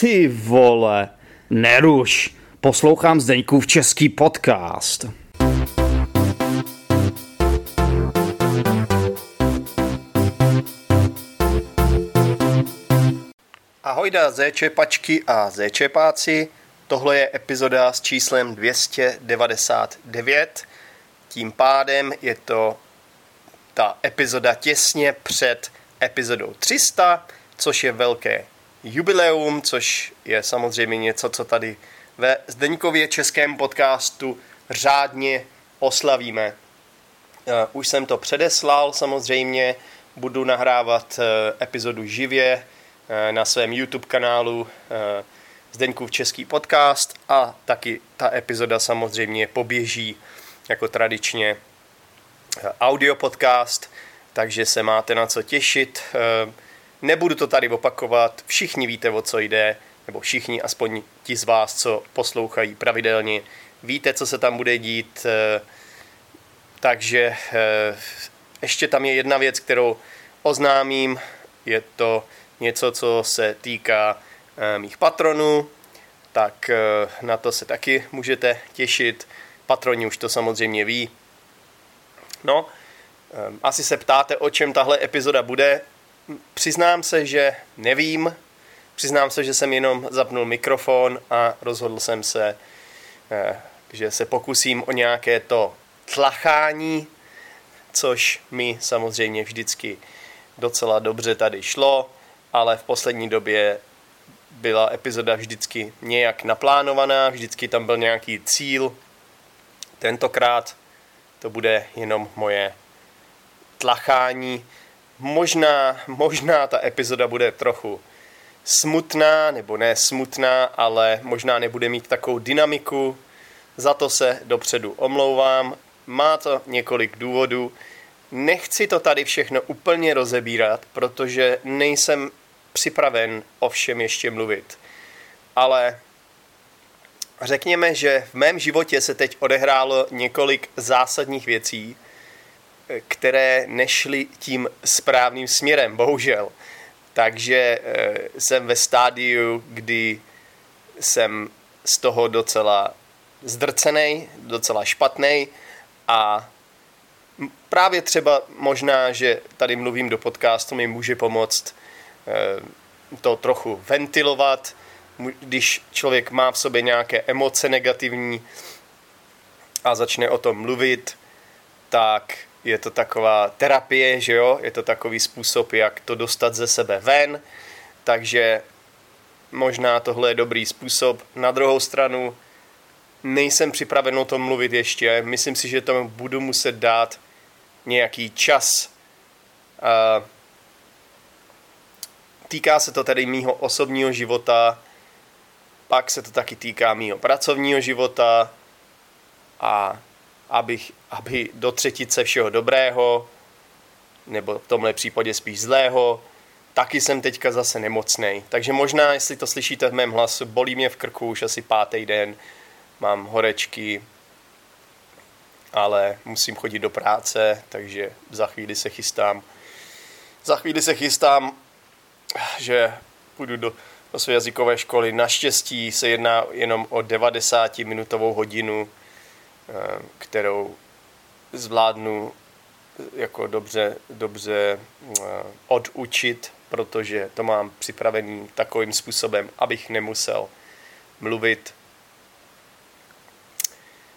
Ty vole, neruš. Poslouchám Zdeňkův český podcast. Ahojda zéčepačky a zéčepáci, tohle je epizoda s číslem 299, tím pádem je to ta epizoda těsně před epizodou 300, což je velké jubileum, což je samozřejmě něco, co tady ve Zdeňkově českém podcastu řádně oslavíme. Eh, už jsem to předeslal, samozřejmě budu nahrávat eh, epizodu živě eh, na svém YouTube kanálu Zdeňkův český podcast a taky ta epizoda samozřejmě poběží jako tradičně audio podcast, takže se máte na co těšit. Nebudu to tady opakovat, všichni víte, o co jde, nebo všichni, aspoň ti z vás, co poslouchají pravidelně, víte, co se tam bude dít. Eh, takže eh, ještě tam je jedna věc, kterou oznámím. Je to něco, co se týká eh, mých patronů, tak na to se taky můžete těšit. Patroni už to samozřejmě ví. No, asi se ptáte, o čem tahle epizoda bude. Přiznám se, že nevím. Přiznám se, že jsem jenom zapnul mikrofon a rozhodl jsem se, eh, že se pokusím o nějaké to tlachání, což mi samozřejmě vždycky docela dobře tady šlo, ale v poslední době byla epizoda vždycky nějak naplánovaná, vždycky tam byl nějaký cíl. Tentokrát to bude jenom moje tlachání, Možná, možná ta epizoda bude trochu smutná, nebo ne smutná, ale možná nebude mít takovou dynamiku. Za to se dopředu omlouvám. Má to několik důvodů. Nechci to tady všechno úplně rozebírat, protože nejsem připraven o všem ještě mluvit. Ale řekněme, že v mém životě se teď odehrálo několik zásadních věcí, které nešly tím správným směrem, bohužel. Takže eh, jsem ve stádiu, kdy jsem z toho docela zdrcený, docela špatný a právě třeba možná, že tady mluvím do podcastu, mi může pomoct eh, to trochu ventilovat, když člověk má v sobě nějaké emoce negativní a začne o tom mluvit, tak je to taková terapie, že jo, je to takový způsob, jak to dostat ze sebe ven, takže možná tohle je dobrý způsob. Na druhou stranu nejsem připraven o tom mluvit ještě, myslím si, že tomu budu muset dát nějaký čas. Týká se to tedy mýho osobního života, pak se to taky týká mýho pracovního života. A abych, aby do třetice všeho dobrého, nebo v tomhle případě spíš zlého, taky jsem teďka zase nemocný. Takže možná, jestli to slyšíte v mém hlasu, bolí mě v krku už asi pátý den, mám horečky, ale musím chodit do práce, takže za chvíli se chystám. Za chvíli se chystám, že půjdu do, do své jazykové školy. Naštěstí se jedná jenom o 90 minutovou hodinu, kterou zvládnu jako dobře, dobře eh, odučit, protože to mám připravený takovým způsobem, abych nemusel mluvit.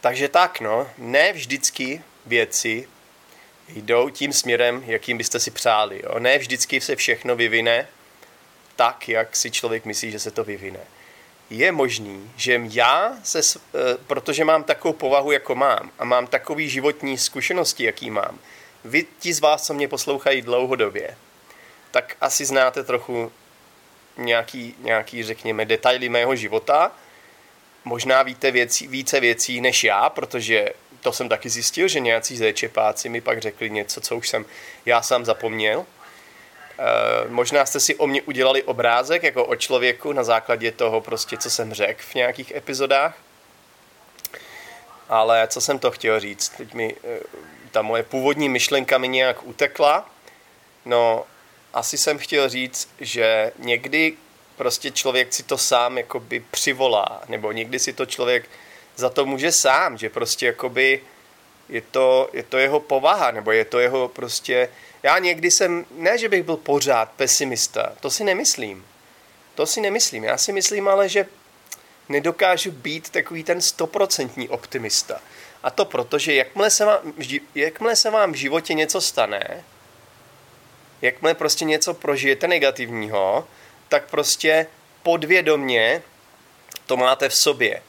Takže tak, no, ne vždycky věci jdou tím směrem, jakým byste si přáli. Jo? Ne vždycky se všechno vyvine tak, jak si člověk myslí, že se to vyvine je možný, že já, se, eh, protože mám takovou povahu, jako mám a mám takový životní zkušenosti, jaký mám, vy ti z vás, co mě poslouchají dlouhodobě, tak asi znáte trochu nějaký, nějaký, řekněme, detaily mého života. Možná víte věcí, více věcí než já, protože to jsem taky zjistil, že nějací zéčepáci mi pak řekli něco, co už jsem já sám zapomněl. Eh, možná jste si o mě udělali obrázek jako o člověku na základě toho prostě, co jsem řekl v nějakých epizodách. Ale co jsem to chtěl říct? Teď mi eh, ta moje původní myšlenka mi nějak utekla. No, asi jsem chtěl říct, že někdy prostě člověk si to sám jakoby přivolá, nebo někdy si to člověk za to může sám, že prostě jakoby je to, je to jeho povaha, nebo je to jeho prostě... Já někdy jsem, ne, že bych byl pořád pesimista, to si nemyslím. To si nemyslím. Já si myslím ale, že nedokážu být takový ten stoprocentní optimista. A to proto, že jakmile se, vám, jakmile se vám v životě něco stane, jakmile prostě něco prožijete negativního, tak prostě podvědomně to máte v sobě.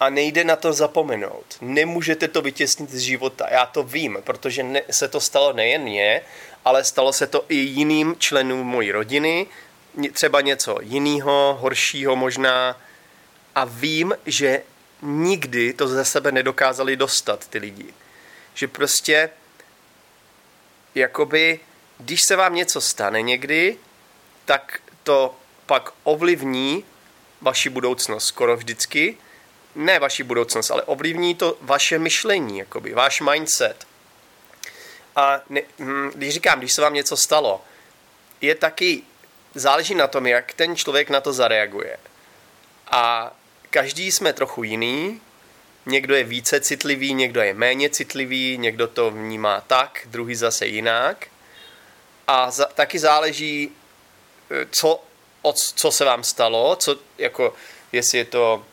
A nejde na to zapomenout. Nemůžete to vytěsnit z života. Já to vím, protože ne, se to stalo nejen mně, ale stalo se to i jiným členům mojí rodiny, třeba něco jiného, horšího možná. A vím, že nikdy to ze sebe nedokázali dostat ty lidi. Že prostě jakoby, když se vám něco stane někdy, tak to pak ovlivní vaši budoucnost skoro vždycky. Ne vaši budoucnost, ale ovlivní to vaše myšlení, jakoby, váš mindset. A ne, hm, když říkám, když se vám něco stalo, je taky, záleží na tom, jak ten člověk na to zareaguje. A každý jsme trochu jiný, někdo je více citlivý, někdo je méně citlivý, někdo to vnímá tak, druhý zase jinak. A za, taky záleží, eh, co, o, co se vám stalo, co, jako, jestli je to,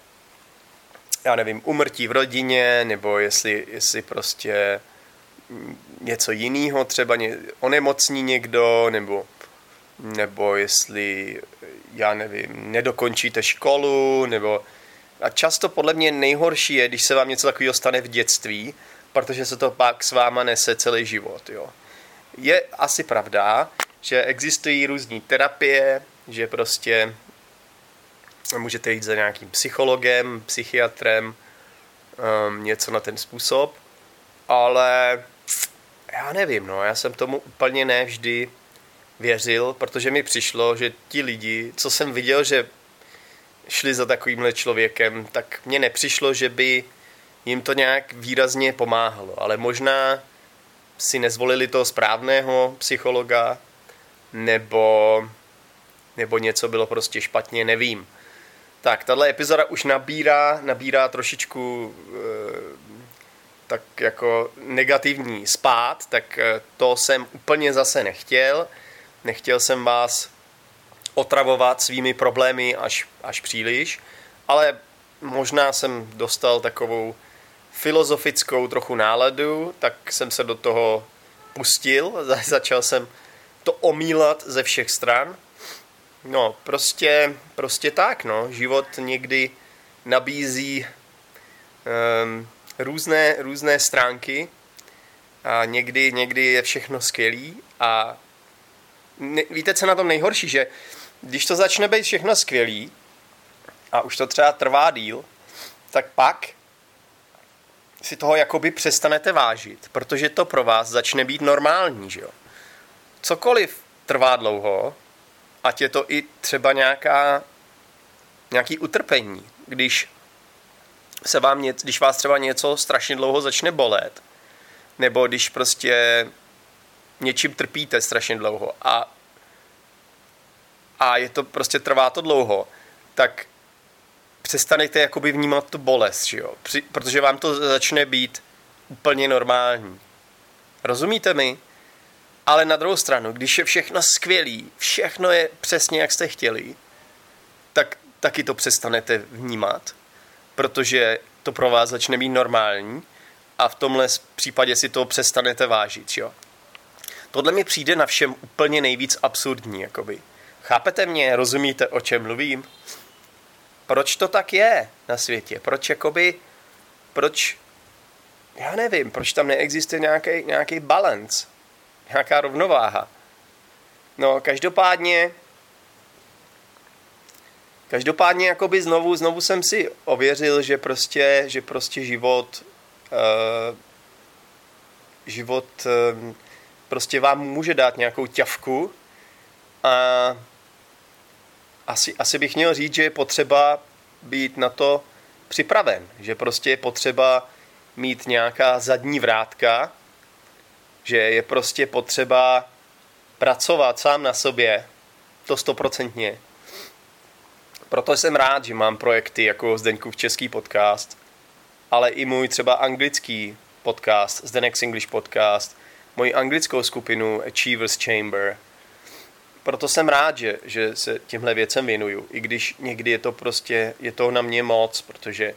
já nevím, umrtí v rodině, nebo jestli, jestli prostě něco jiného, třeba ně, onemocní někdo, nebo, nebo jestli, já nevím, nedokončíte školu, nebo a často podle mě nejhorší je, když se vám něco takového stane v dětství, protože se to pak s váma nese celý život. Jo. Je asi pravda, že existují různé terapie, že prostě můžete jít za nějakým psychologem, psychiatrem, um, něco na ten způsob, ale já nevím, no, já jsem tomu úplně nevždy věřil, protože mi přišlo, že ti lidi, co jsem viděl, že šli za takovýmhle člověkem, tak mně nepřišlo, že by jim to nějak výrazně pomáhalo. Ale možná si nezvolili toho správného psychologa, nebo, nebo něco bylo prostě špatně, nevím. Tak, tahle epizoda už nabírá, nabírá trošičku e, tak jako negativní spát, tak e, to jsem úplně zase nechtěl. Nechtěl jsem vás otravovat svými problémy až, až příliš, ale možná jsem dostal takovou filozofickou trochu náladu, tak jsem se do toho pustil, začal jsem to omílat ze všech stran. No, prostě, prostě tak, no. Život někdy nabízí um, různé, různé stránky a někdy, někdy je všechno skvělý a ne, víte, co na tom nejhorší, že když to začne být všechno skvělý a už to třeba trvá díl, tak pak si toho jakoby přestanete vážit, protože to pro vás začne být normální, že jo. Cokoliv trvá dlouho, ať je to i třeba nějaká, nějaký utrpení, když se vám něco, když vás třeba něco strašně dlouho začne bolet, nebo když prostě něčím trpíte strašně dlouho a a je to prostě trvá to dlouho, tak přestanete jakoby vnímat tu bolest, že jo? Při, protože vám to začne být úplně normální. Rozumíte mi? Ale na druhou stranu, když je všechno skvělý, všechno je přesně jak jste chtěli, tak taky to přestanete vnímat, protože to pro vás začne být normální a v tomhle případě si to přestanete vážit, jo? Tohle mi přijde na všem úplně nejvíc absurdní, jakoby. Chápete mě? Rozumíte, o čem mluvím? Proč to tak je na světě? Proč jakoby, proč, já nevím, proč tam neexistuje nějaký, nějaký balance, nějaká rovnováha. No, každopádně, každopádně jakoby znovu, znovu jsem si ověřil, že prostě, že prostě život, uh, život uh, prostě vám může dát nějakou ťavku a asi, asi bych měl říct, že je potřeba být na to připraven, že prostě je potřeba mít nějaká zadní vrátka, že je prostě potřeba pracovat sám na sobě, to stoprocentně. Proto jsem rád, že mám projekty jako Zdeňkův český podcast, ale i můj třeba anglický podcast, Zdeněk's English podcast, moji anglickou skupinu Achievers Chamber. Proto jsem rád, že, že se těmhle věcem věnuju, i když někdy je to prostě, je to na mě moc, protože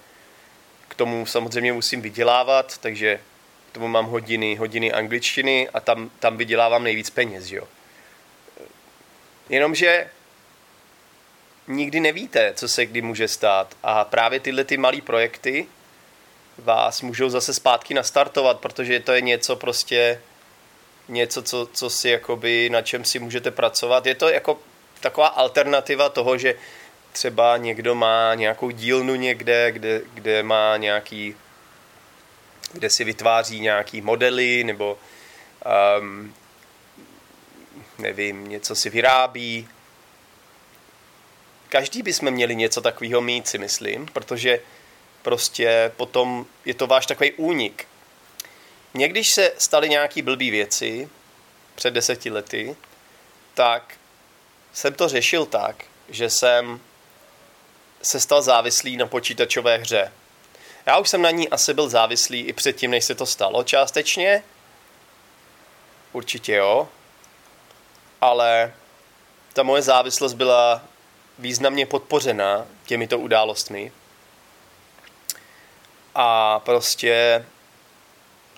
k tomu samozřejmě musím vydělávat, takže tomu mám hodiny, hodiny angličtiny a tam, tam vydělávám nejvíc peněz, jo. Jenomže nikdy nevíte, co se kdy může stát a právě tyhle ty malé projekty vás můžou zase zpátky nastartovat, protože to je něco prostě, něco, co, co si jakoby, na čem si můžete pracovat. Je to jako taková alternativa toho, že třeba někdo má nějakou dílnu někde, kde, kde má nějaký, kde si vytváří nějaký modely nebo um, nevím, něco si vyrábí. Každý bychom měli něco takového mít, si myslím, protože prostě potom je to váš takový únik. Mně, když se staly nějaký blbý věci před deseti lety, tak jsem to řešil tak, že jsem se stal závislý na počítačové hře. Já už jsem na ní asi byl závislý i předtím, než se to stalo částečně. Určitě jo. Ale ta moje závislost byla významně podpořena těmito událostmi. A prostě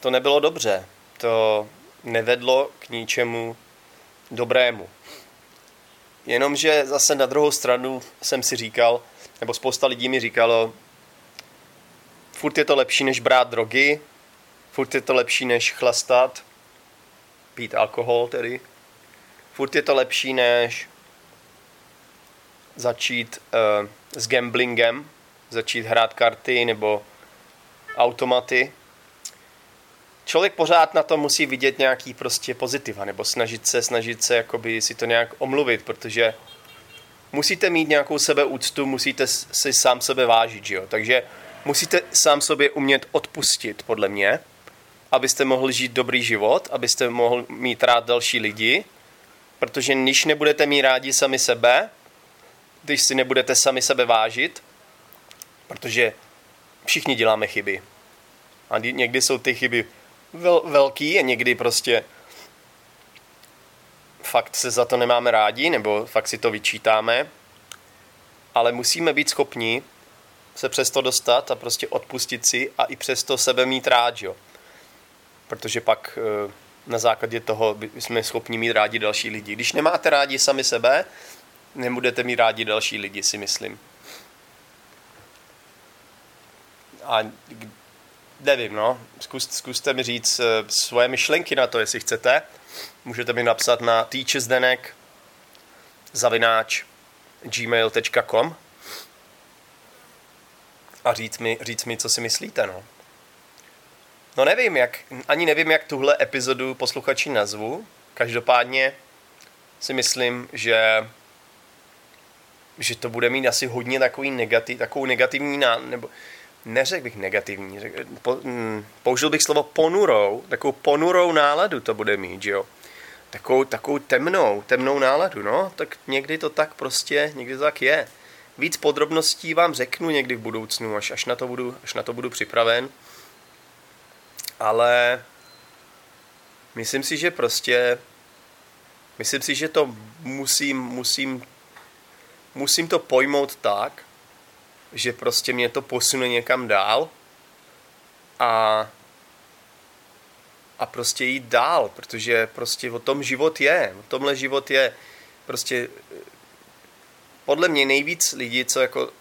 to nebylo dobře. To nevedlo k ničemu dobrému. Jenomže zase na druhou stranu jsem si říkal, nebo spousta lidí mi říkalo, furt je to lepší, než brát drogy, furt je to lepší, než chlastat, pít alkohol tedy, furt je to lepší, než začít uh, s gamblingem, začít hrát karty nebo automaty. Člověk pořád na to musí vidět nějaký prostě pozitiva, nebo snažit se, snažit se jakoby si to nějak omluvit, protože musíte mít nějakou sebeúctu, musíte si sám sebe vážit, že jo? Takže musíte sám sobě umět odpustit, podle mě, abyste mohli žít dobrý život, abyste mohli mít rád další lidi, protože když nebudete mít rádi sami sebe, když si nebudete sami sebe vážit, protože všichni děláme chyby. A někdy jsou ty chyby vel, velký a někdy prostě fakt se za to nemáme rádi, nebo fakt si to vyčítáme, ale musíme být schopni se přes to dostat a prostě odpustit si a i přesto sebe mít rád, jo. Protože pak eh, na základě toho jsme schopni mít rádi další lidi. Když nemáte rádi sami sebe, nebudete mít rádi další lidi, si myslím. A nevím, no, Zkus, zkuste mi říct eh, svoje myšlenky na to, jestli chcete. Můžete mi napsat na teachersdenek zavináč gmail.com a říct mi, říct mi, co si myslíte, no. No nevím, jak, ani nevím, jak tuhle epizodu posluchači nazvu. Každopádně si myslím, že že to bude mít asi hodně takový negativ, takovou negativní, ná, nebo neřekl bych negativní, řek, po, hm, použil bych slovo ponurou, takovou ponurou náladu to bude mít, jo. Takovou, takovou temnou, temnou náladu, no, tak někdy to tak prostě, někdy to tak je. Víc podrobností vám řeknu někdy v budoucnu, až, až, na, to budu, až na to budu připraven. Ale myslím si, že prostě, myslím si, že to musím, musím, musím to pojmout tak, že prostě mě to posune někam dál a, a prostě jít dál, protože prostě o tom život je, o tomhle život je. Prostě podle mě nejvíc lidí, co jako,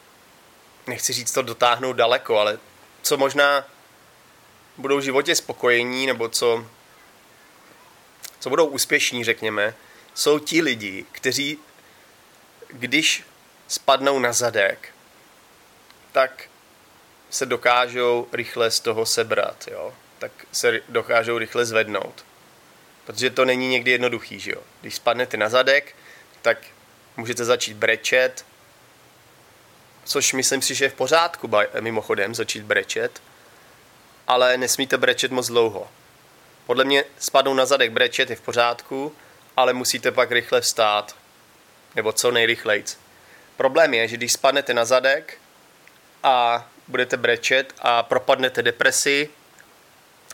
nechci říct to dotáhnout daleko, ale co možná budou v životě spokojení, nebo co, co budou úspěšní, řekněme, jsou ti lidi, kteří, když spadnou na zadek, tak se dokážou rychle z toho sebrat, jo? tak se dokážou rychle zvednout. Protože to není někdy jednoduchý, že jo? Když spadnete na zadek, tak můžete začít brečet, což myslím si, že je v pořádku, mimochodem, začít brečet, ale nesmíte brečet moc dlouho. Podle mě spadnou na zadek brečet je v pořádku, ale musíte pak rychle vstát, nebo co nejrychlejc. Problém je, že když spadnete na zadek a budete brečet a propadnete depresi,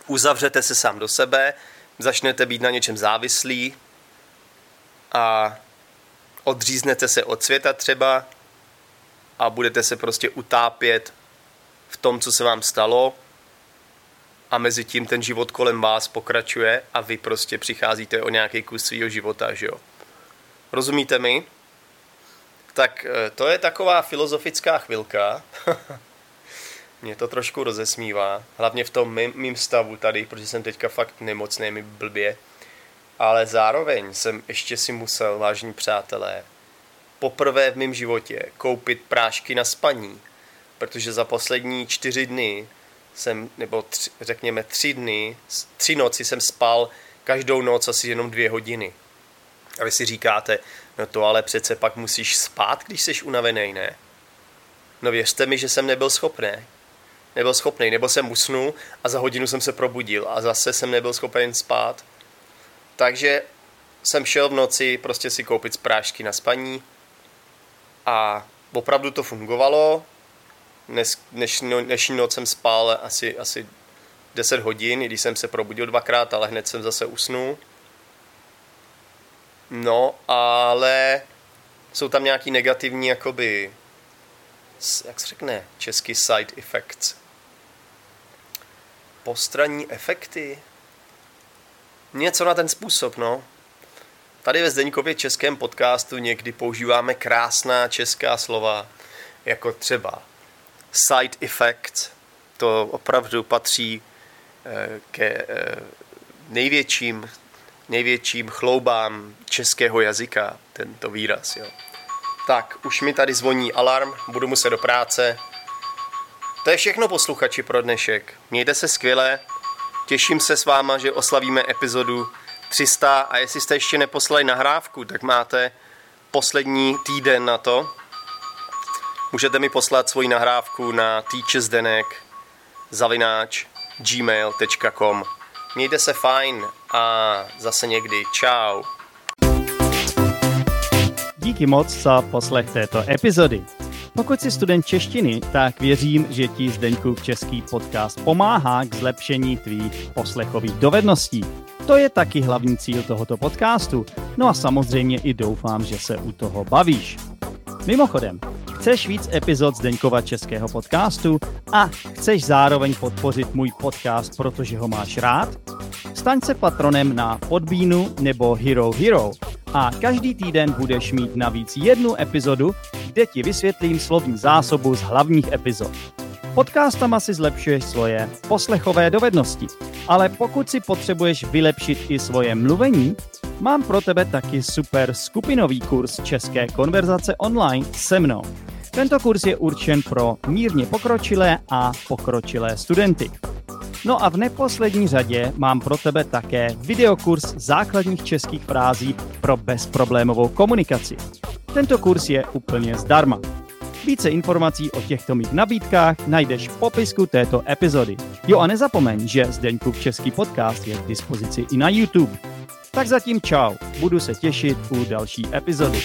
uzavřete se sám do sebe, začnete být na něčem závislí a odříznete se od světa třeba a budete se prostě utápět v tom, co se vám stalo a mezi tím ten život kolem vás pokračuje a vy prostě přicházíte o nějaký kus svého života, že jo. Rozumíte mi? Tak eh, to je taková filozofická chvilka. Mě to trošku rozesmívá, hlavně v tom mým, mým stavu tady, protože jsem teďka fakt nemocný, mi blbě. Ale zároveň jsem ještě si musel, vážní přátelé, poprvé v mém životě koupit prášky na spaní, protože za poslední čtyři dny jsem, nebo tři, řekněme tři dny, tři noci jsem spal každou noc asi jenom dvě hodiny. A vy si říkáte, no to ale přece pak musíš spát, když jsi unavený, ne? No věřte mi, že jsem nebyl schopný. Nebyl schopný, nebo jsem usnul a za hodinu jsem se probudil a zase jsem nebyl schopen spát. Takže jsem šel v noci prostě si koupit sprášky na spaní a opravdu to fungovalo. Dnes, dnešní, no, dnešní noc jsem spal asi, asi 10 hodin, když jsem se probudil dvakrát, ale hned jsem zase usnul. No, ale jsou tam nějaký negativní, jakoby, jak se řekne, český side effects. Postranní efekty? Něco na ten způsob, no. Tady ve Zdeňkově českém podcastu někdy používáme krásná česká slova, jako třeba side effects. To opravdu patří eh, ke eh, největším, největším chloubám českého jazyka, tento výraz. Jo. Tak, už mi tady zvoní alarm, budu muset do práce. To je všechno posluchači pro dnešek. Mějte se skvěle, těším se s váma, že oslavíme epizodu 300 a jestli jste ještě neposlali nahrávku, tak máte poslední týden na to. Můžete mi poslat svoji nahrávku na teachersdenek zavináč gmail.com Mějte se fajn a zase někdy. Čau. Díky moc za poslech této epizody. Pokud jsi student češtiny, tak věřím, že ti Zdeňkův český podcast pomáhá k zlepšení tvých poslechových dovedností. To je taky hlavní cíl tohoto podcastu. No a samozřejmě i doufám, že se u toho bavíš. Mimochodem, chceš víc epizod Zdeňkova českého podcastu a chceš zároveň podpořit můj podcast, protože ho máš rád? Staň se patronem na Podbínu nebo Hero Hero a každý týden budeš mít navíc jednu epizodu, kde ti vysvětlím slovní zásobu z hlavních epizod. Podcastama si zlepšuješ svoje poslechové dovednosti, ale pokud si potřebuješ vylepšit i svoje mluvení, mám pro tebe taky super skupinový kurz České konverzace online se mnou. Tento kurz je určen pro mírně pokročilé a pokročilé studenty. No a v neposlední řadě mám pro tebe také videokurs základních českých frází pro bezproblémovou komunikaci. Tento kurz je úplně zdarma. Více informací o těchto mých nabídkách najdeš v popisku této epizody. Jo a nezapomeň, že Zdeňkův český podcast je k dispozici i na YouTube. Tak zatím čau, budu se těšit u další epizody.